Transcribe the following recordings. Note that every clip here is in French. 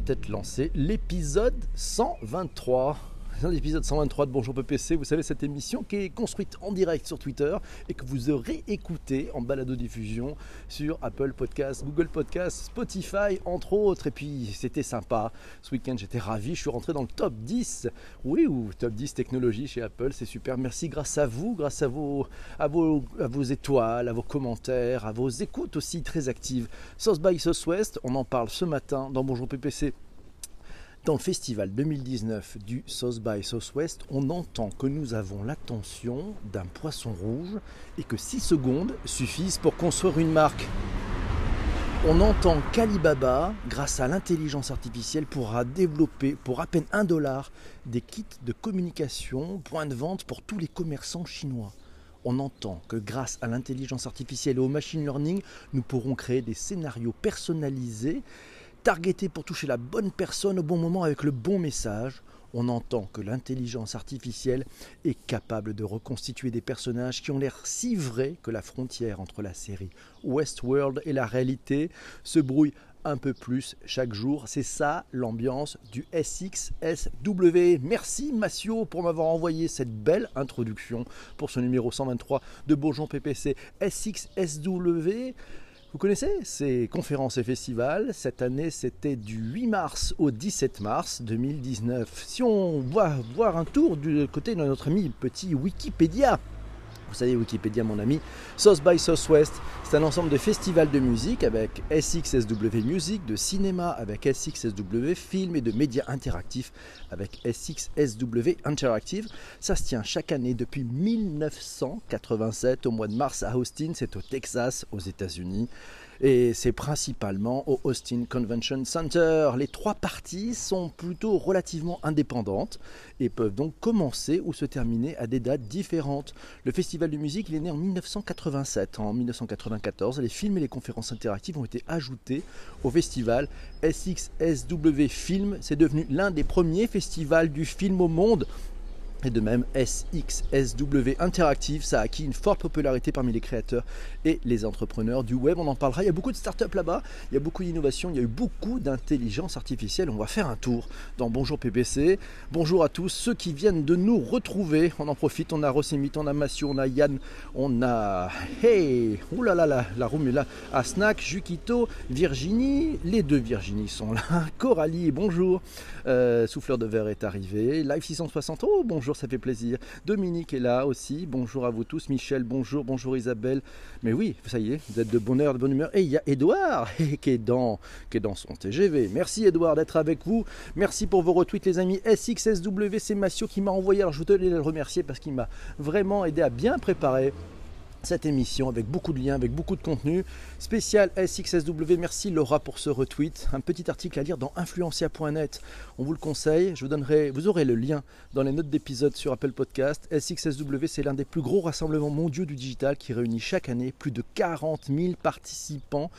peut-être lancer l'épisode 123 l'épisode 123 de Bonjour PPC. Vous savez, cette émission qui est construite en direct sur Twitter et que vous aurez écouté en balado-diffusion sur Apple Podcasts, Google Podcasts, Spotify, entre autres. Et puis, c'était sympa. Ce week-end, j'étais ravi. Je suis rentré dans le top 10. Oui, ou top 10 technologie chez Apple. C'est super. Merci grâce à vous, grâce à vos, à vos, à vos étoiles, à vos commentaires, à vos écoutes aussi très actives. Sauce by West, on en parle ce matin dans Bonjour PPC. Dans festival 2019 du Sauce by Southwest, on entend que nous avons l'attention d'un poisson rouge et que 6 secondes suffisent pour construire une marque. On entend qu'Alibaba, grâce à l'intelligence artificielle, pourra développer pour à peine 1 dollar des kits de communication, point de vente pour tous les commerçants chinois. On entend que grâce à l'intelligence artificielle et au machine learning, nous pourrons créer des scénarios personnalisés targeté pour toucher la bonne personne au bon moment avec le bon message, on entend que l'intelligence artificielle est capable de reconstituer des personnages qui ont l'air si vrais que la frontière entre la série Westworld et la réalité se brouille un peu plus chaque jour. C'est ça l'ambiance du SXSW. Merci Massio pour m'avoir envoyé cette belle introduction pour ce numéro 123 de Bourgeon PPC SXSW. Vous connaissez ces conférences et festivals? Cette année, c'était du 8 mars au 17 mars 2019. Si on va voir un tour du côté de notre ami petit Wikipédia, vous savez, Wikipédia, mon ami. South by Southwest, c'est un ensemble de festivals de musique avec SXSW Music, de cinéma avec SXSW Film et de médias interactifs avec SXSW Interactive. Ça se tient chaque année depuis 1987 au mois de mars à Austin, c'est au Texas, aux États-Unis et c'est principalement au Austin Convention Center. Les trois parties sont plutôt relativement indépendantes et peuvent donc commencer ou se terminer à des dates différentes. Le festival de musique est né en 1987. En 1994, les films et les conférences interactives ont été ajoutés au festival SXSW Film. C'est devenu l'un des premiers festivals du film au monde et de même, SXSW Interactive, ça a acquis une forte popularité parmi les créateurs et les entrepreneurs du web. On en parlera. Il y a beaucoup de startups là-bas, il y a beaucoup d'innovation, il y a eu beaucoup d'intelligence artificielle. On va faire un tour dans Bonjour PPC. Bonjour à tous ceux qui viennent de nous retrouver. On en profite. On a Rosemite, on a Massio, on a Yann, on a. Hey Ouh là là, là la room est là. À Snack, Jukito, Virginie. Les deux Virginie sont là. Coralie, bonjour. Euh, souffleur de verre est arrivé. Live 660, oh bonjour bonjour, ça fait plaisir. Dominique est là aussi, bonjour à vous tous. Michel, bonjour, bonjour Isabelle. Mais oui, ça y est, vous êtes de bonne heure, de bonne humeur. Et il y a Edouard qui est dans, qui est dans son TGV. Merci Edouard d'être avec vous. Merci pour vos retweets les amis. SXSW, c'est Massio qui m'a envoyé. Alors je voudrais le remercier parce qu'il m'a vraiment aidé à bien préparer cette émission avec beaucoup de liens, avec beaucoup de contenu. Spécial SXSW, merci Laura pour ce retweet. Un petit article à lire dans influencia.net. On vous le conseille, je vous donnerai, vous aurez le lien dans les notes d'épisode sur Apple Podcast. SXSW, c'est l'un des plus gros rassemblements mondiaux du digital qui réunit chaque année plus de 40 000 participants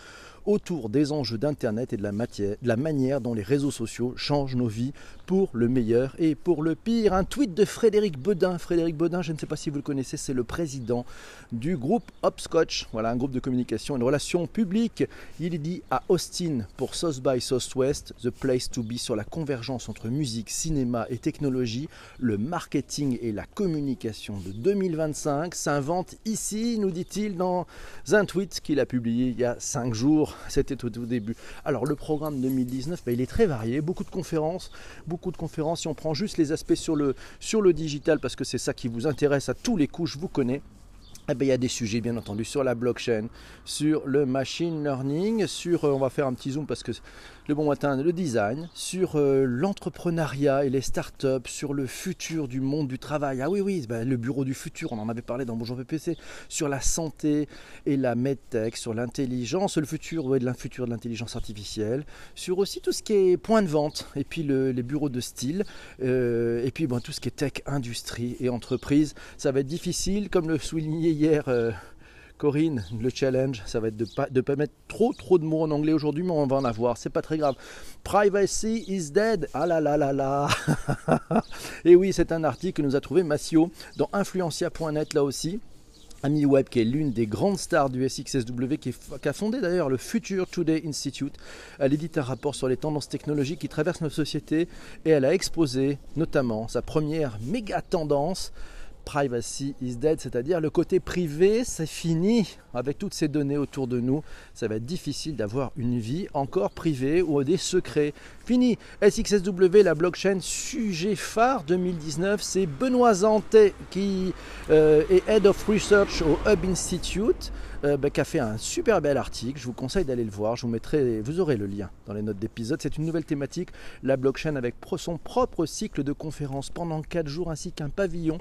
autour des enjeux d'Internet et de la, de la manière dont les réseaux sociaux changent nos vies pour le meilleur et pour le pire. Un tweet de Frédéric Bedin. Frédéric Bedin, je ne sais pas si vous le connaissez, c'est le président du groupe Hopscotch, voilà un groupe de communication et de relations publiques. Il dit à Austin pour South by Southwest, The Place to Be sur la convergence entre musique, cinéma et technologie, le marketing et la communication de 2025 s'invente ici, nous dit-il dans un tweet qu'il a publié il y a 5 jours. C'était au tout début. Alors le programme 2019, ben, il est très varié, beaucoup de conférences, beaucoup de conférences. Si on prend juste les aspects sur le, sur le digital, parce que c'est ça qui vous intéresse à tous les coups, je vous connais. Eh ben, il y a des sujets bien entendu sur la blockchain, sur le machine learning, sur, euh, on va faire un petit zoom parce que le bon matin, le design, sur euh, l'entrepreneuriat et les startups, sur le futur du monde du travail. Ah oui, oui, bah, le bureau du futur, on en avait parlé dans Bonjour PPC, sur la santé et la medtech, sur l'intelligence, le futur ouais, de de l'intelligence artificielle, sur aussi tout ce qui est point de vente, et puis les bureaux de style, euh, et puis bon, tout ce qui est tech, industrie et entreprise. Ça va être difficile, comme le soulignait hier. Euh, Corinne, le challenge, ça va être de ne pas, de mettre trop trop de mots en anglais aujourd'hui, mais on va en avoir, c'est pas très grave. Privacy is dead. Ah là là là là. Et oui, c'est un article que nous a trouvé Massio dans influencia.net là aussi. Amy Webb, qui est l'une des grandes stars du SXSW, qui, a fondé d'ailleurs le Future Today Institute. Elle édite un rapport sur les tendances technologiques qui traversent notre société et elle a exposé notamment sa première méga tendance privacy is dead, c'est-à-dire le côté privé, c'est fini avec toutes ces données autour de nous. Ça va être difficile d'avoir une vie encore privée ou des secrets. Fini. SXSW, la blockchain, sujet phare 2019, c'est Benoît Zantet qui euh, est Head of Research au Hub Institute. Euh, bah, qui a fait un super bel article. Je vous conseille d'aller le voir. Je vous mettrai, vous aurez le lien dans les notes d'épisode. C'est une nouvelle thématique, la blockchain avec son propre cycle de conférences pendant 4 jours ainsi qu'un pavillon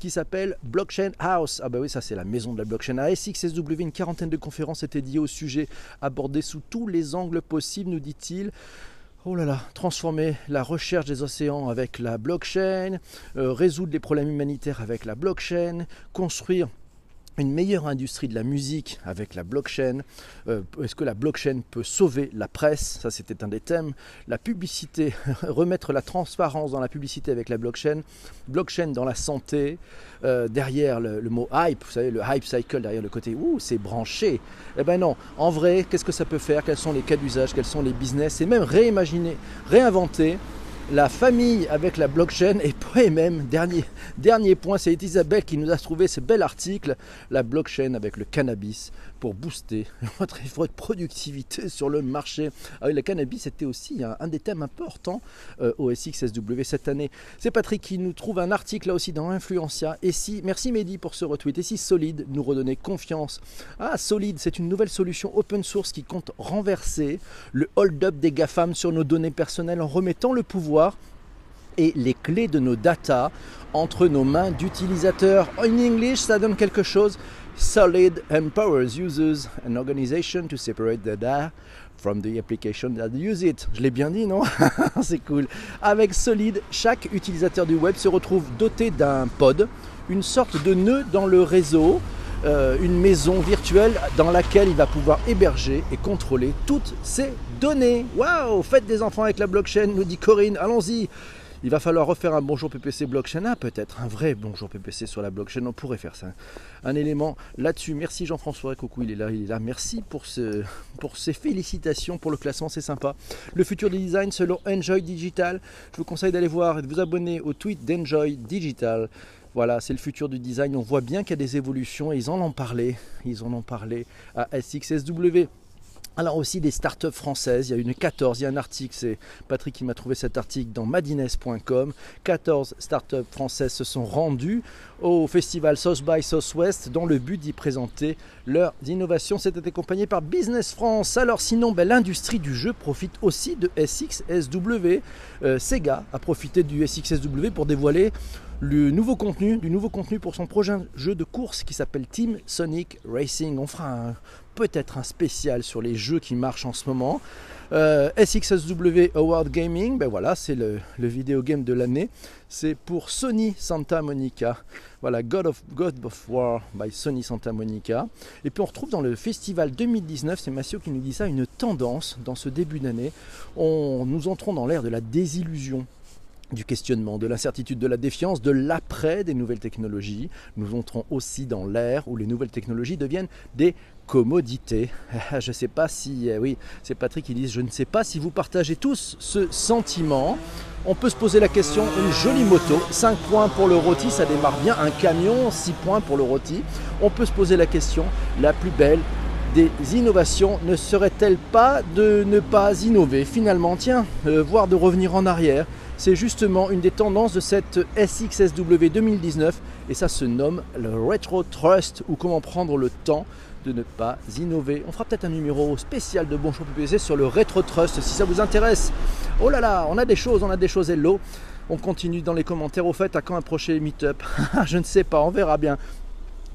qui s'appelle Blockchain House. Ah bah oui, ça c'est la maison de la blockchain. À SXSW, une quarantaine de conférences étaient dédiées au sujet, abordé sous tous les angles possibles, nous dit-il. Oh là là, transformer la recherche des océans avec la blockchain, euh, résoudre les problèmes humanitaires avec la blockchain, construire une meilleure industrie de la musique avec la blockchain euh, Est-ce que la blockchain peut sauver la presse? Ça, c'était un des thèmes. La publicité, remettre la transparence dans la publicité avec la blockchain. Blockchain dans la santé. Euh, derrière le, mot hype, vous savez, le hype cycle, derrière le côté ouh, c'est branché. Eh ben non, en vrai, qu'est-ce que ça peut faire? Quels sont les cas d'usage? Quels sont les business? Et même réimaginer, réinventer la famille avec la blockchain et même, dernier, dernier point, c'est Isabelle qui nous a trouvé ce bel article, la blockchain avec le cannabis pour booster votre, productivité sur le marché. Ah oui, le cannabis était aussi un, des thèmes importants euh, au SXSW cette année. C'est Patrick qui nous trouve un article là aussi dans Influencia. Et si, merci Mehdi pour ce retweet. Et si Solide nous redonnait confiance? Ah, Solide, c'est une nouvelle solution open source qui compte renverser le hold-up des GAFAM sur nos données personnelles en remettant le pouvoir et les clés de nos data entre nos mains d'utilisateurs. En English, ça donne quelque chose. Solid empowers users and organizations to separate the data from the application that use it. Je l'ai bien dit, non? C'est cool. Avec Solid, chaque utilisateur du web se retrouve doté d'un pod, une sorte de nœud dans le réseau, euh, une maison virtuelle dans laquelle il va pouvoir héberger et contrôler toutes ses données. Waouh Faites des enfants avec la blockchain, nous dit Corinne, allons-y il va falloir refaire un bonjour PPC blockchain. Ah, peut-être un vrai bonjour PPC sur la blockchain. On pourrait faire ça. Un élément là-dessus. Merci Jean-François. Coucou, il est là, il est là. Merci pour, ce, pour ces félicitations pour le classement, c'est sympa. Le futur du design selon Enjoy Digital. Je vous conseille d'aller voir et de vous abonner au tweet d'Enjoy Digital. Voilà, c'est le futur du design. On voit bien qu'il y a des évolutions ils en ont parlé. Ils en ont parlé à SXSW. Alors aussi des startups françaises, il y a une 14, il y a un article, c'est Patrick qui m'a trouvé cet article dans madines.com. 14 startups françaises se sont rendues au festival South by Southwest dans le but d'y présenter leurs innovations. C'était accompagné par Business France. Alors sinon, ben, l'industrie du jeu profite aussi de SXSW. Euh, Sega a profité du SXSW pour dévoiler le nouveau contenu, du nouveau contenu pour son prochain jeu de course qui s'appelle Team Sonic Racing. On fera peut-être un spécial sur les jeux qui marchent en ce moment. Euh, SXSW Award Gaming, ben voilà, c'est le, le vidéo game de l'année. C'est pour Sony Santa Monica. Voilà, God of, God of War by Sony Santa Monica. Et puis on retrouve dans le festival 2019, c'est Massio qui nous dit ça, une tendance dans ce début d'année. On, nous entrons dans l'ère de la désillusion du questionnement, de l'incertitude, de la défiance, de l'après des nouvelles technologies. Nous entrons aussi dans l'ère où les nouvelles technologies deviennent des commodités. Je ne sais pas si, eh oui, c'est Patrick qui dit, je ne sais pas si vous partagez tous ce sentiment. On peut se poser la question, une jolie moto, 5 points pour le rôti, ça démarre bien, un camion, 6 points pour le rôti. On peut se poser la question, la plus belle des innovations ne serait-elle pas de ne pas innover finalement? Tiens, euh, voire de revenir en arrière c'est justement une des tendances de cette SXSW 2019 et ça se nomme le Retro Trust ou comment prendre le temps de ne pas innover. On fera peut-être un numéro spécial de Bonjour PPC sur le Retro Trust si ça vous intéresse. Oh là là, on a des choses, on a des choses hello. On continue dans les commentaires. Au fait, à quand un prochain meet-up Je ne sais pas, on verra bien.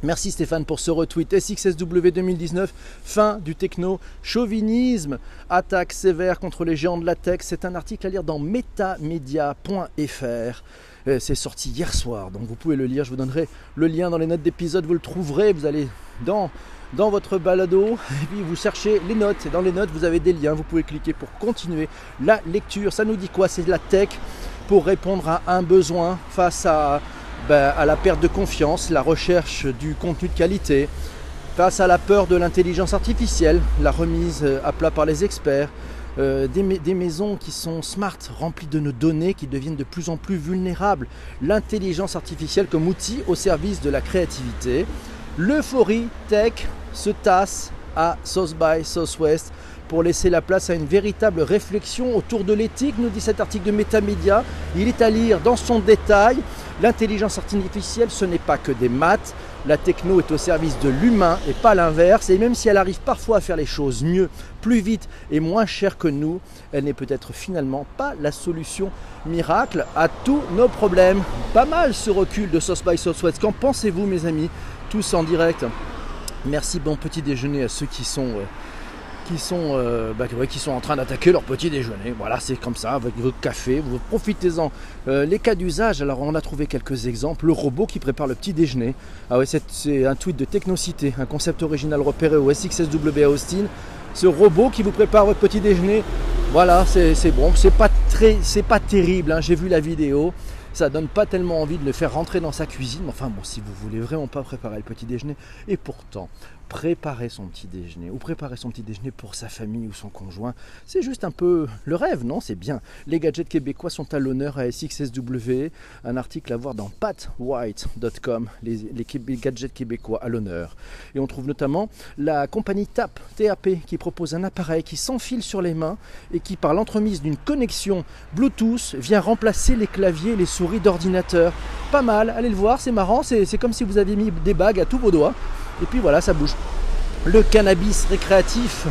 Merci Stéphane pour ce retweet. SXSW 2019, fin du techno chauvinisme, attaque sévère contre les géants de la tech. C'est un article à lire dans metamedia.fr. Euh, c'est sorti hier soir, donc vous pouvez le lire. Je vous donnerai le lien dans les notes d'épisode. Vous le trouverez. Vous allez dans, dans votre balado et puis vous cherchez les notes. Et dans les notes, vous avez des liens. Vous pouvez cliquer pour continuer la lecture. Ça nous dit quoi? C'est de la tech pour répondre à un besoin face à ben, à la perte de confiance, la recherche du contenu de qualité, face à la peur de l'intelligence artificielle, la remise à plat par les experts, euh, des, maisons qui sont smart, remplies de nos données, qui deviennent de plus en plus vulnérables, l'intelligence artificielle comme outil au service de la créativité. L'euphorie tech se tasse à South by Southwest pour laisser la place à une véritable réflexion autour de l'éthique, nous dit cet article de Métamédia. Il est à lire dans son détail. L'intelligence artificielle, ce n'est pas que des maths. La techno est au service de l'humain et pas l'inverse. Et même si elle arrive parfois à faire les choses mieux, plus vite et moins cher que nous, elle n'est peut-être finalement pas la solution miracle à tous nos problèmes. Pas mal ce recul de South by Southwest. Qu'en pensez-vous, mes amis? Tous en direct. Merci, bon petit déjeuner à ceux qui sont. Euh, qui sont, euh, bah, qui sont en train d'attaquer leur petit déjeuner. Voilà, c'est comme ça, avec votre café, vous profitez-en. Euh, les cas d'usage, alors on a trouvé quelques exemples. Le robot qui prépare le petit déjeuner. Ah ouais, c'est un tweet de Technocité, un concept original repéré au SXSW à Austin. Ce robot qui vous prépare votre petit déjeuner, voilà, c'est bon. C'est pas pas terrible. Hein. J'ai vu la vidéo ça donne pas tellement envie de le faire rentrer dans sa cuisine. Enfin bon, si vous voulez vraiment pas préparer le petit déjeuner, et pourtant, préparer son petit déjeuner ou préparer son petit déjeuner pour sa famille ou son conjoint, c'est juste un peu le rêve, non? C'est bien. Les gadgets québécois sont à l'honneur à SXSW. Un article à voir dans patwhite.com, les, les gadgets québécois à l'honneur. Et on trouve notamment la compagnie TAP, TAP, qui propose un appareil qui s'enfile sur les mains et qui, par l'entremise d'une connexion Bluetooth, vient remplacer les claviers et les souris d'ordinateur. Pas mal, allez le voir, c'est marrant, c'est comme si vous aviez mis des bagues à tous vos doigts. Et puis voilà, ça bouge. Le cannabis récréatif,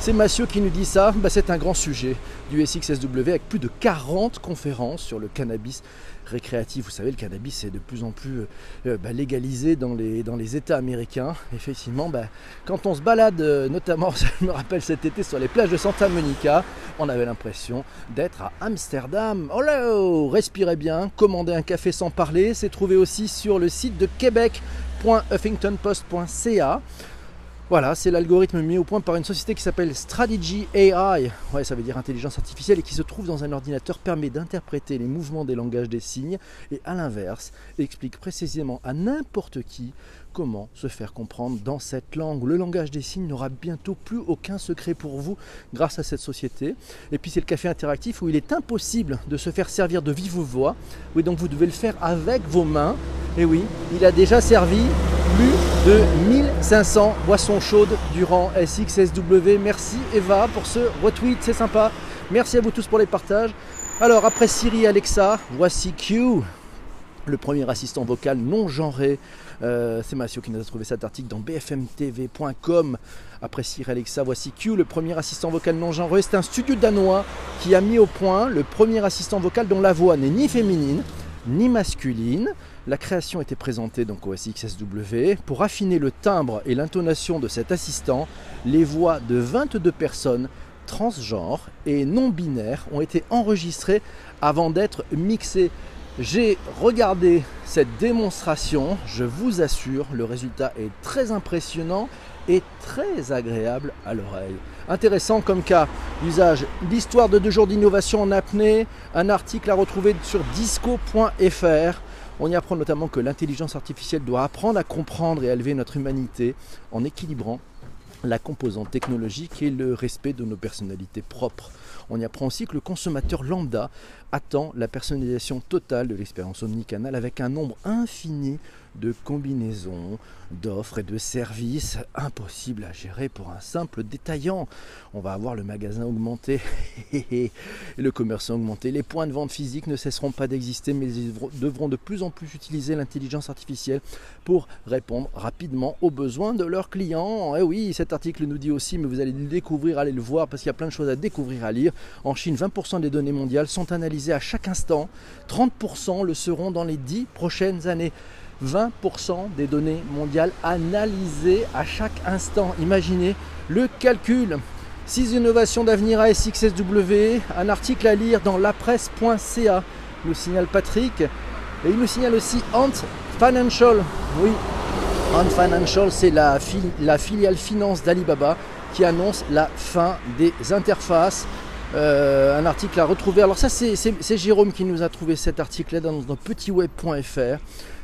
c'est Mathieu qui nous dit ça. Bah, c'est un grand sujet du SXSW avec plus de 40 conférences sur le cannabis récréatif. Vous savez, le cannabis est de plus en plus euh, bah, légalisé dans les, dans les États américains. Effectivement, bah, quand on se balade, euh, notamment, je me rappelle cet été sur les plages de Santa Monica, on avait l'impression d'être à Amsterdam. Oh là, oh, respirez bien, commandez un café sans parler. C'est trouvé aussi sur le site de Québec www.huffingtonpost.ca. Voilà, c'est l'algorithme mis au point par une société qui s'appelle Strategy AI, ouais, ça veut dire intelligence artificielle, et qui se trouve dans un ordinateur, permet d'interpréter les mouvements des langages des signes, et à l'inverse, explique précisément à n'importe qui comment se faire comprendre dans cette langue. Le langage des signes n'aura bientôt plus aucun secret pour vous grâce à cette société. Et puis c'est le café interactif où il est impossible de se faire servir de vive voix. Oui, donc vous devez le faire avec vos mains. Et oui, il a déjà servi de 1500 boissons chaudes durant SXSW. Merci Eva pour ce retweet, c'est sympa. Merci à vous tous pour les partages. Alors après Siri Alexa, voici Q, le premier assistant vocal non genré euh, c'est Mathieu qui nous a trouvé cet article dans bfmtv.com. Après Sir Alexa, voici Q, le premier assistant vocal non genré. C'est un studio danois qui a mis au point le premier assistant vocal dont la voix n'est ni féminine ni masculine. La création était présentée donc au SXSW. Pour affiner le timbre et l'intonation de cet assistant, les voix de 22 personnes transgenres et non binaires ont été enregistrées avant d'être mixées. J'ai regardé cette démonstration, je vous assure, le résultat est très impressionnant et très agréable à l'oreille. Intéressant comme cas d'usage, l'histoire de deux jours d'innovation en apnée, un article à retrouver sur disco.fr. On y apprend notamment que l'intelligence artificielle doit apprendre à comprendre et à élever notre humanité en équilibrant la composante technologique et le respect de nos personnalités propres. On y apprend aussi que le consommateur lambda attend la personnalisation totale de l'expérience omnicanale avec un nombre infini de combinaisons, d'offres et de services impossibles à gérer pour un simple détaillant. On va avoir le magasin augmenté et le commerçant augmenté. Les points de vente physiques ne cesseront pas d'exister, mais ils devront de plus en plus utiliser l'intelligence artificielle pour répondre rapidement aux besoins de leurs clients. Et eh oui, cet article nous dit aussi, mais vous allez le découvrir, allez le voir, parce qu'il y a plein de choses à découvrir, à lire. En Chine, 20% des données mondiales sont analysées à chaque instant. 30% le seront dans les 10 prochaines années. 20% des données mondiales analysées à chaque instant. Imaginez le calcul. 6 innovations d'avenir à SXSW, un article à lire dans lapresse.ca, nous signale Patrick. Et il nous signale aussi Ant Financial. Oui, Ant Financial, c'est la, la filiale finance d'Alibaba qui annonce la fin des interfaces Euh, un article à retrouver. Alors ça c'est Jérôme qui nous a trouvé cet article-là dans, dans petitweb.fr.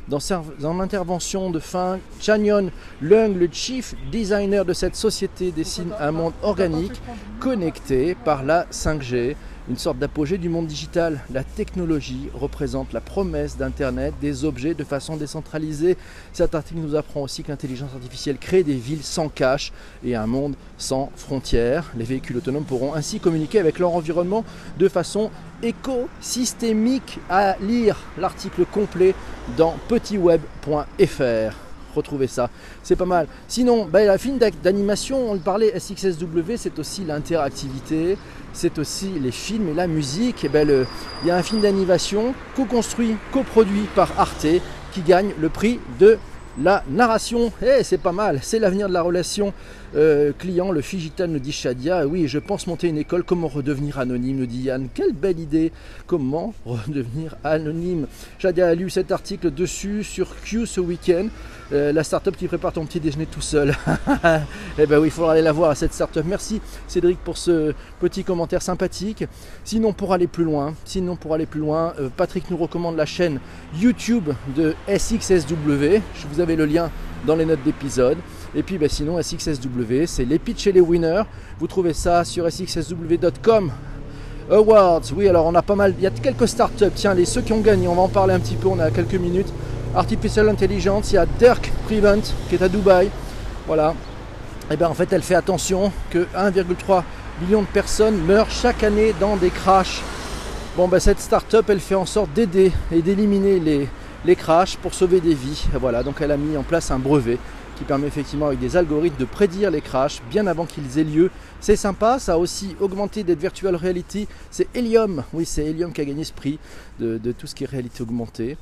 Dans son intervention de fin, Chanyon Leung, le chief designer de cette société, dessine un monde organique connecté par la 5G une sorte d'apogée du monde digital. La technologie représente la promesse d'Internet des objets de façon décentralisée. Cet article nous apprend aussi que l'intelligence artificielle crée des villes sans cache et un monde sans frontières. Les véhicules autonomes pourront ainsi communiquer avec leur environnement de façon écosystémique. À lire l'article complet dans petitweb.fr retrouver ça. C'est pas mal. Sinon, ben, la film d'animation, on le parlait, SXSW, c'est aussi l'interactivité, c'est aussi les films et la musique. Et ben, il y a un film d'animation co-construit, coproduit par Arte qui gagne le prix de la narration. Eh, c'est pas mal, c'est l'avenir de la relation euh, client, le Figital nous dit Shadia, oui, je pense monter une école, comment redevenir anonyme, nous dit Yann. Quelle belle idée, comment redevenir anonyme. Shadia a lu cet article dessus sur Q ce week-end. Euh, la start-up qui prépare ton petit déjeuner tout seul. eh ben oui, il faudra aller la voir cette start-up. Merci Cédric pour ce petit commentaire sympathique. Sinon, pour aller plus loin, sinon pour aller plus loin, euh, Patrick nous recommande la chaîne YouTube de SXSW. Je vous avais le lien dans les notes d'épisode. Et puis ben, sinon, SXSW, c'est les pitch et les winners. Vous trouvez ça sur sxsw.com. Awards, oui, alors on a pas mal, il y a quelques startups, tiens, les ceux qui ont gagné, on va en parler un petit peu, on a quelques minutes. Artificial Intelligence, il y a Dirk Prevent qui est à Dubaï. Voilà. Et eh bien en fait, elle fait attention que 1,3 million de personnes meurent chaque année dans des crashs. Bon, ben cette start-up, elle fait en sorte d'aider et d'éliminer les, les crashs pour sauver des vies. Voilà, donc elle a mis en place un brevet qui permet effectivement avec des algorithmes de prédire les crashs bien avant qu'ils aient lieu. C'est sympa, ça a aussi augmenté des virtual reality. C'est Helium, oui c'est Helium qui a gagné ce prix de, tout ce qui est réalité augmentée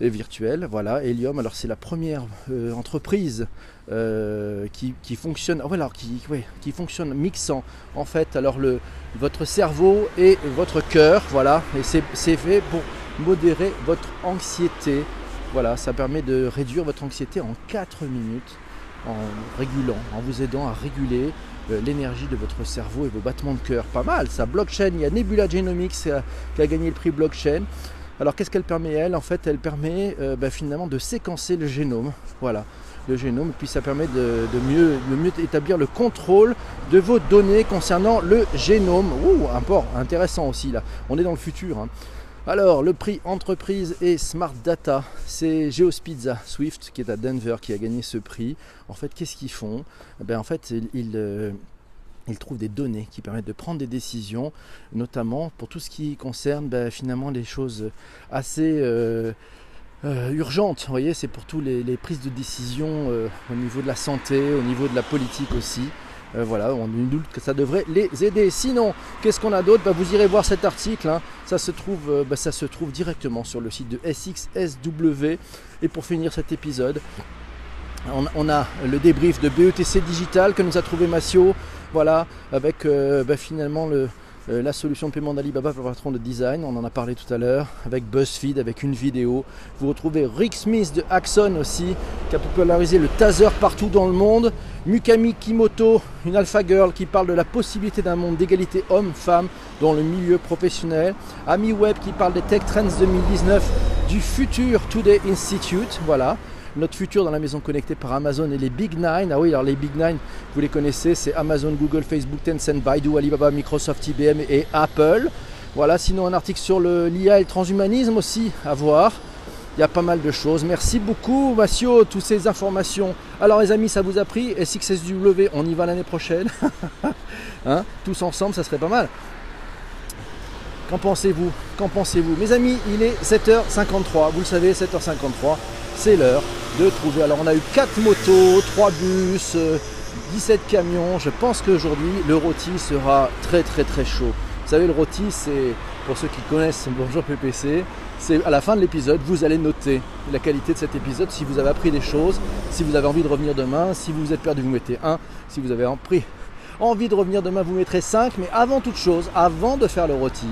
virtuel. Voilà, Helium. Alors c'est la première euh, entreprise euh, qui, fonctionne, voilà, qui, fonctionne mixant en fait. Alors votre cerveau et votre cœur, voilà, et c'est fait pour modérer votre anxiété. Voilà, ça permet de réduire votre anxiété en 4 minutes en régulant, en vous aidant à réguler euh, l'énergie de votre cerveau et vos battements de cœur. Pas mal, ça. Blockchain, il y a Nebula Genomics qui a gagné le prix Blockchain. Alors qu'est-ce qu'elle permet elle? En fait, elle permet euh, bah, finalement de séquencer le génome. Voilà, le génome. Puis ça permet de, mieux, mieux, établir le contrôle de vos données concernant le génome. Ouh, port intéressant aussi là. On est dans le futur. Hein. Alors, le prix entreprise et smart data, c'est Geospizza Swift qui est à Denver qui a gagné ce prix. En fait, qu'est-ce qu'ils font? Eh ben, En fait, ils, euh, ils trouvent des données qui permettent de prendre des décisions, notamment pour tout ce qui concerne ben, finalement les choses assez euh, euh, urgentes. Vous voyez, c'est pour tous les, prises de décision au niveau de la santé, au niveau de la politique aussi. Voilà, on doute que ça devrait les aider. Sinon, qu'est-ce qu'on a d'autre ben, Vous irez voir cet article. Hein. Ça, se trouve, ben, ça se trouve directement sur le site de SXSW. Et pour finir cet épisode, on, a le débrief de BETC Digital que nous a trouvé Massio. Voilà, avec euh, bah, finalement euh, la solution de paiement d'Alibaba pour patron de design, on en a parlé tout à l'heure, avec BuzzFeed, avec une vidéo. Vous retrouvez Rick Smith de Axon aussi, qui a popularisé le taser partout dans le monde. Mukami Kimoto, une alpha girl qui parle de la possibilité d'un monde d'égalité homme-femme dans le milieu professionnel. Ami Web qui parle des Tech Trends 2019 du Future Today Institute. Voilà notre futur dans la maison connectée par Amazon et les Big Nine. Ah oui, alors les Big Nine, vous les connaissez, c'est Amazon, Google, Facebook, Tencent, Baidu, Alibaba, Microsoft, IBM et Apple. Voilà, sinon un article sur l'IA et le transhumanisme aussi à voir. Il y a pas mal de choses. Merci beaucoup, Massio, toutes ces informations. Alors, les amis, ça vous a pris SXSW, on y va l'année prochaine. hein Tous ensemble, ça serait pas mal. Qu'en pensez-vous? Qu'en pensez-vous? Mes amis, il est 7h53. Vous le savez, 7h53, c'est l'heure trouver. Alors on a eu 4 motos, 3 bus, 17 euh, camions. Je pense qu'aujourd'hui le rôti sera très très très chaud. Vous savez, le rôti, c'est pour ceux qui connaissent Bonjour PPC, c'est à la fin de l'épisode, vous allez noter la qualité de cet épisode, si vous avez appris des choses, si vous avez envie de revenir demain, si vous vous êtes perdu, vous mettez 1, si vous avez envie de revenir demain, vous mettrez 5, mais avant toute chose, avant de faire le rôti,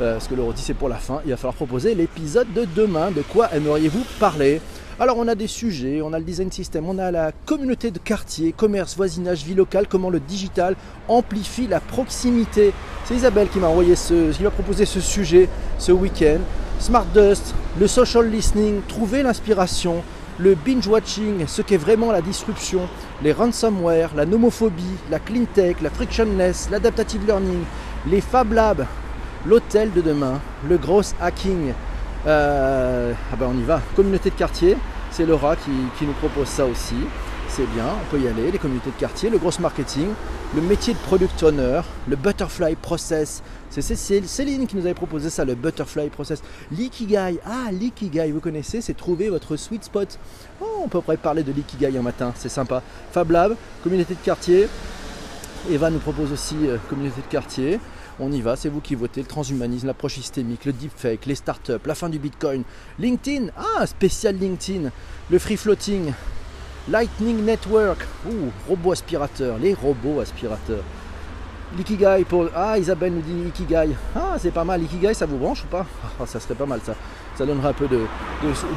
euh, parce que le rôti c'est pour la fin, il va falloir proposer l'épisode de demain, de quoi aimeriez-vous parler? Alors on a des sujets, on a le design system, on a la communauté de quartier, commerce, voisinage, vie locale, comment le digital amplifie la proximité. C'est Isabelle qui m'a envoyé ce, proposé ce sujet ce week-end. Smart Dust, le social listening, trouver l'inspiration, le binge watching, ce qu'est vraiment la disruption, les ransomware, la nomophobie, la clean tech, la frictionless, l'adaptative learning, les Fab Labs, l'hôtel de demain, le gros hacking. Euh, ah ben on y va. Communauté de quartier, c'est Laura qui, qui nous propose ça aussi. C'est bien, on peut y aller. Les communautés de quartier, le gros marketing, le métier de product owner, le butterfly process. C'est Céline qui nous avait proposé ça, le butterfly process. L'ikigai, ah l'ikigai, vous connaissez, c'est trouver votre sweet spot. Oh, on peut parler de l'ikigai un matin, c'est sympa. Fab Lab, communauté de quartier. Eva nous propose aussi euh, communauté de quartier. On y va, c'est vous qui votez. Le transhumanisme, l'approche systémique, le deepfake, les startups, la fin du bitcoin, LinkedIn, ah, spécial LinkedIn, le free floating, Lightning Network, ouh, robot aspirateur, les robots aspirateurs. L'ikigai pour. Ah, Isabelle nous dit Ikigai. Ah, c'est pas mal. L'ikigai, ça vous branche ou pas? Ah, Ça serait pas mal ça. Ça donnerait un peu de,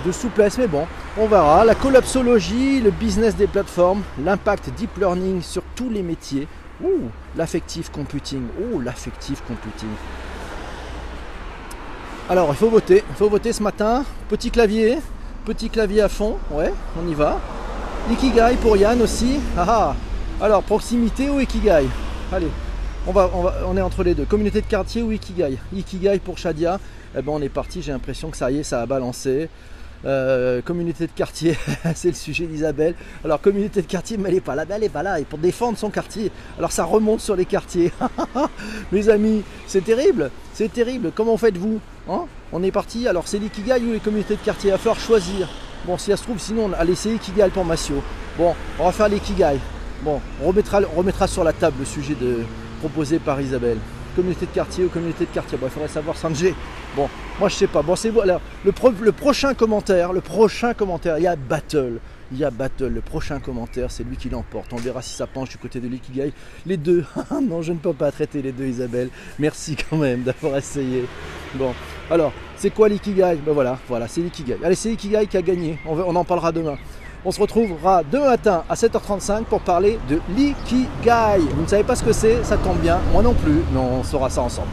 de, souplesse, mais bon, on verra. La collapsologie, le business des plateformes, l'impact deep learning sur tous les métiers. Ouh, l'affective computing. Ouh, l'affective computing. Alors, il faut voter. Il faut voter ce matin. Petit clavier. Petit clavier à fond. Ouais, on y va. Ikigai pour Yann aussi. Ah, ah. Alors, proximité ou Ikigai? Allez, on, va, on, est entre les deux. Communauté de quartier ou Ikigai? Ikigai pour Shadia. Eh ben, on est parti. J'ai l'impression que ça y est, ça a balancé. Euh, communauté de quartier, c'est le sujet d'Isabelle. Alors communauté de quartier, mais elle n'est pas là, elle n'est pas là, et pour défendre son quartier. Alors ça remonte sur les quartiers. Mes amis, c'est terrible, c'est terrible. Comment faites-vous hein? On est parti, alors c'est l'ikigai ou les communautés de quartier? Il va falloir choisir. Bon, si ça se trouve, sinon, allez, c'est l'ikigai pour Massio. Bon, on va faire l'ikigai. Bon, on remettra, sur la table le sujet proposé par Isabelle communauté de quartier ou communauté de quartier. Il faudrait savoir Sanjay. Bon, moi je sais pas. Bon, c'est voilà. Le, le prochain commentaire, le prochain commentaire, il y a battle. Il y a battle. Le prochain commentaire, c'est lui qui l'emporte. On verra si ça penche du côté de l'ikigai. Les deux. Ah non, je ne peux pas traiter les deux, Isabelle. Merci quand même d'avoir essayé. Bon, alors, c'est quoi l'ikigai? Ben voilà, c'est l'ikigai. Allez, c'est l'ikigai qui a gagné. On en parlera demain. On se retrouvera demain matin à 7h35 pour parler de l'ikigai. Vous ne savez pas ce que c'est Ça tombe bien. Moi non plus. Mais on saura ça ensemble.